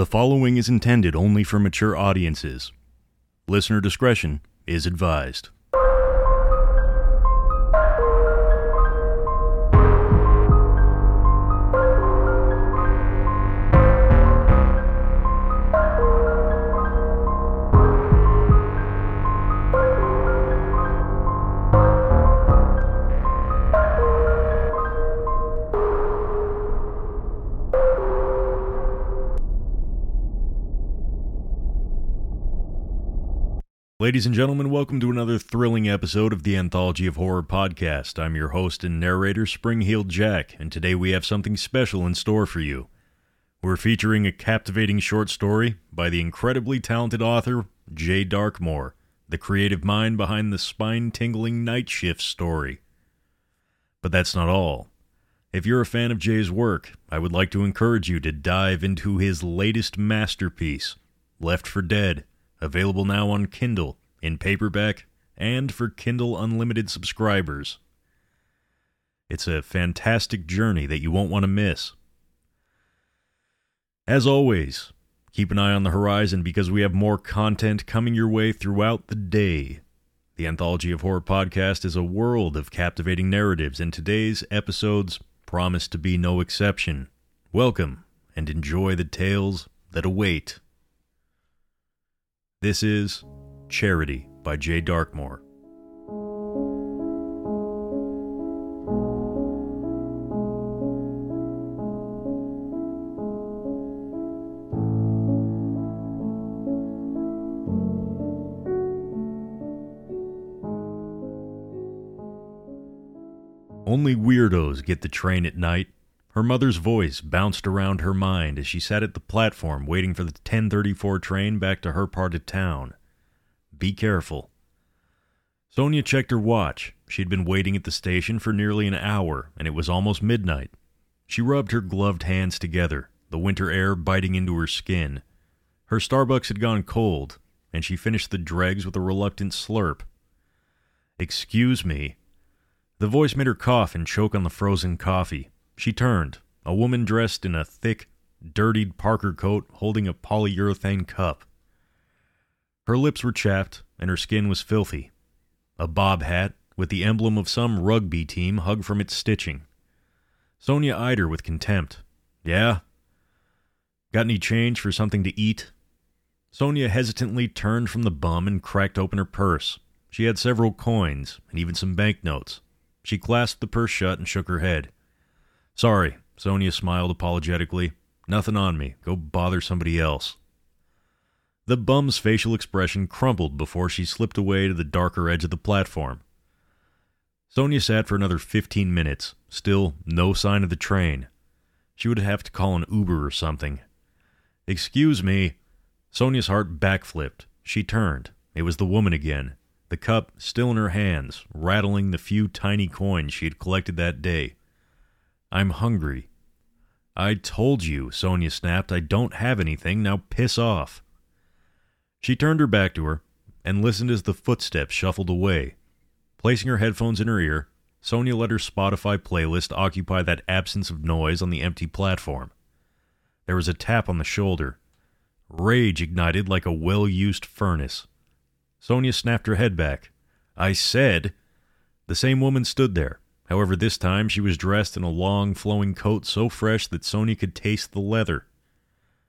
The following is intended only for mature audiences. Listener discretion is advised. Ladies and gentlemen, welcome to another thrilling episode of the Anthology of Horror podcast. I'm your host and narrator, Spring-Heeled Jack, and today we have something special in store for you. We're featuring a captivating short story by the incredibly talented author Jay Darkmore, the creative mind behind the spine-tingling Night Shift story. But that's not all. If you're a fan of Jay's work, I would like to encourage you to dive into his latest masterpiece, Left for Dead Available now on Kindle, in paperback, and for Kindle Unlimited subscribers. It's a fantastic journey that you won't want to miss. As always, keep an eye on the horizon because we have more content coming your way throughout the day. The Anthology of Horror podcast is a world of captivating narratives, and today's episodes promise to be no exception. Welcome and enjoy the tales that await. This is Charity by Jay Darkmore. Only weirdos get the train at night. Her mother's voice bounced around her mind as she sat at the platform waiting for the 1034 train back to her part of town. Be careful. Sonia checked her watch. She'd been waiting at the station for nearly an hour, and it was almost midnight. She rubbed her gloved hands together, the winter air biting into her skin. Her Starbucks had gone cold, and she finished the dregs with a reluctant slurp. Excuse me. The voice made her cough and choke on the frozen coffee. She turned, a woman dressed in a thick, dirtied Parker coat holding a polyurethane cup. Her lips were chapped, and her skin was filthy. A bob hat, with the emblem of some rugby team hung from its stitching. Sonia eyed her with contempt. Yeah? Got any change for something to eat? Sonia hesitantly turned from the bum and cracked open her purse. She had several coins, and even some banknotes. She clasped the purse shut and shook her head. Sorry, Sonia smiled apologetically. Nothing on me. Go bother somebody else. The bum's facial expression crumpled before she slipped away to the darker edge of the platform. Sonia sat for another fifteen minutes, still no sign of the train. She would have to call an Uber or something. Excuse me. Sonia's heart backflipped. She turned. It was the woman again, the cup still in her hands, rattling the few tiny coins she had collected that day. I'm hungry. I told you, Sonia snapped. I don't have anything. Now piss off. She turned her back to her and listened as the footsteps shuffled away. Placing her headphones in her ear, Sonia let her Spotify playlist occupy that absence of noise on the empty platform. There was a tap on the shoulder. Rage ignited like a well used furnace. Sonia snapped her head back. I said. The same woman stood there, However, this time she was dressed in a long, flowing coat so fresh that Sonia could taste the leather.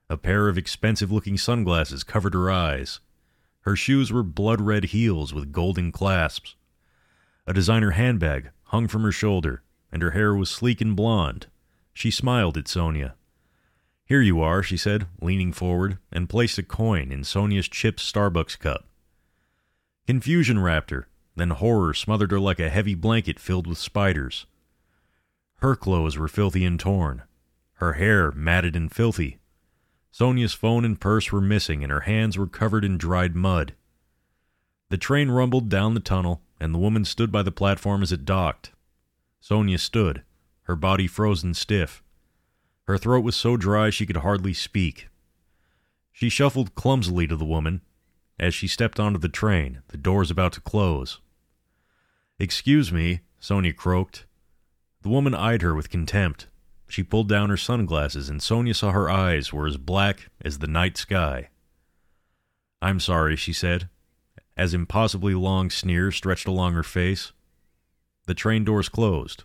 A pair of expensive looking sunglasses covered her eyes. Her shoes were blood red heels with golden clasps. A designer handbag hung from her shoulder, and her hair was sleek and blonde. She smiled at Sonia. Here you are, she said, leaning forward, and placed a coin in Sonia's chipped Starbucks cup. Confusion wrapped her, then horror smothered her like a heavy blanket filled with spiders. Her clothes were filthy and torn, her hair matted and filthy. Sonia's phone and purse were missing, and her hands were covered in dried mud. The train rumbled down the tunnel, and the woman stood by the platform as it docked. Sonia stood, her body frozen stiff. Her throat was so dry she could hardly speak. She shuffled clumsily to the woman, as she stepped onto the train, the doors about to close. Excuse me, Sonia croaked. The woman eyed her with contempt. She pulled down her sunglasses, and Sonia saw her eyes were as black as the night sky. I'm sorry, she said, as impossibly long sneer stretched along her face. The train doors closed.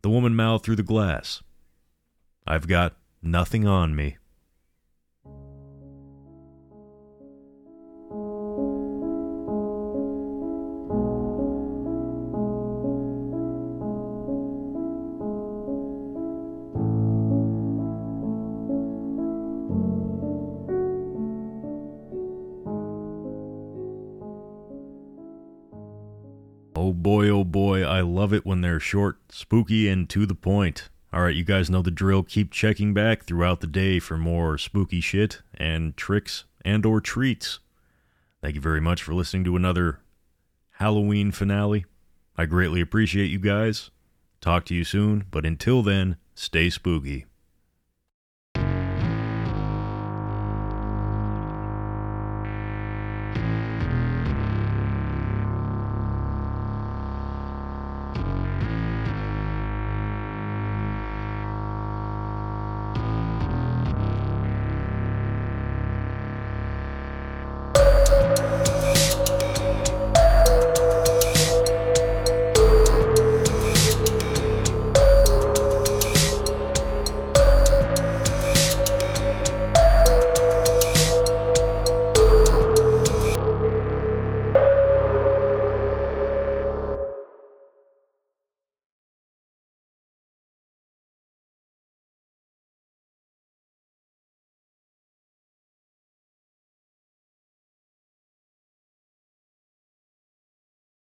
The woman mouthed through the glass. I've got nothing on me. Oh boy, oh boy, I love it when they're short, spooky, and to the point. All right, you guys know the drill. Keep checking back throughout the day for more spooky shit and tricks and or treats. Thank you very much for listening to another Halloween finale. I greatly appreciate you guys. Talk to you soon, but until then, stay spooky.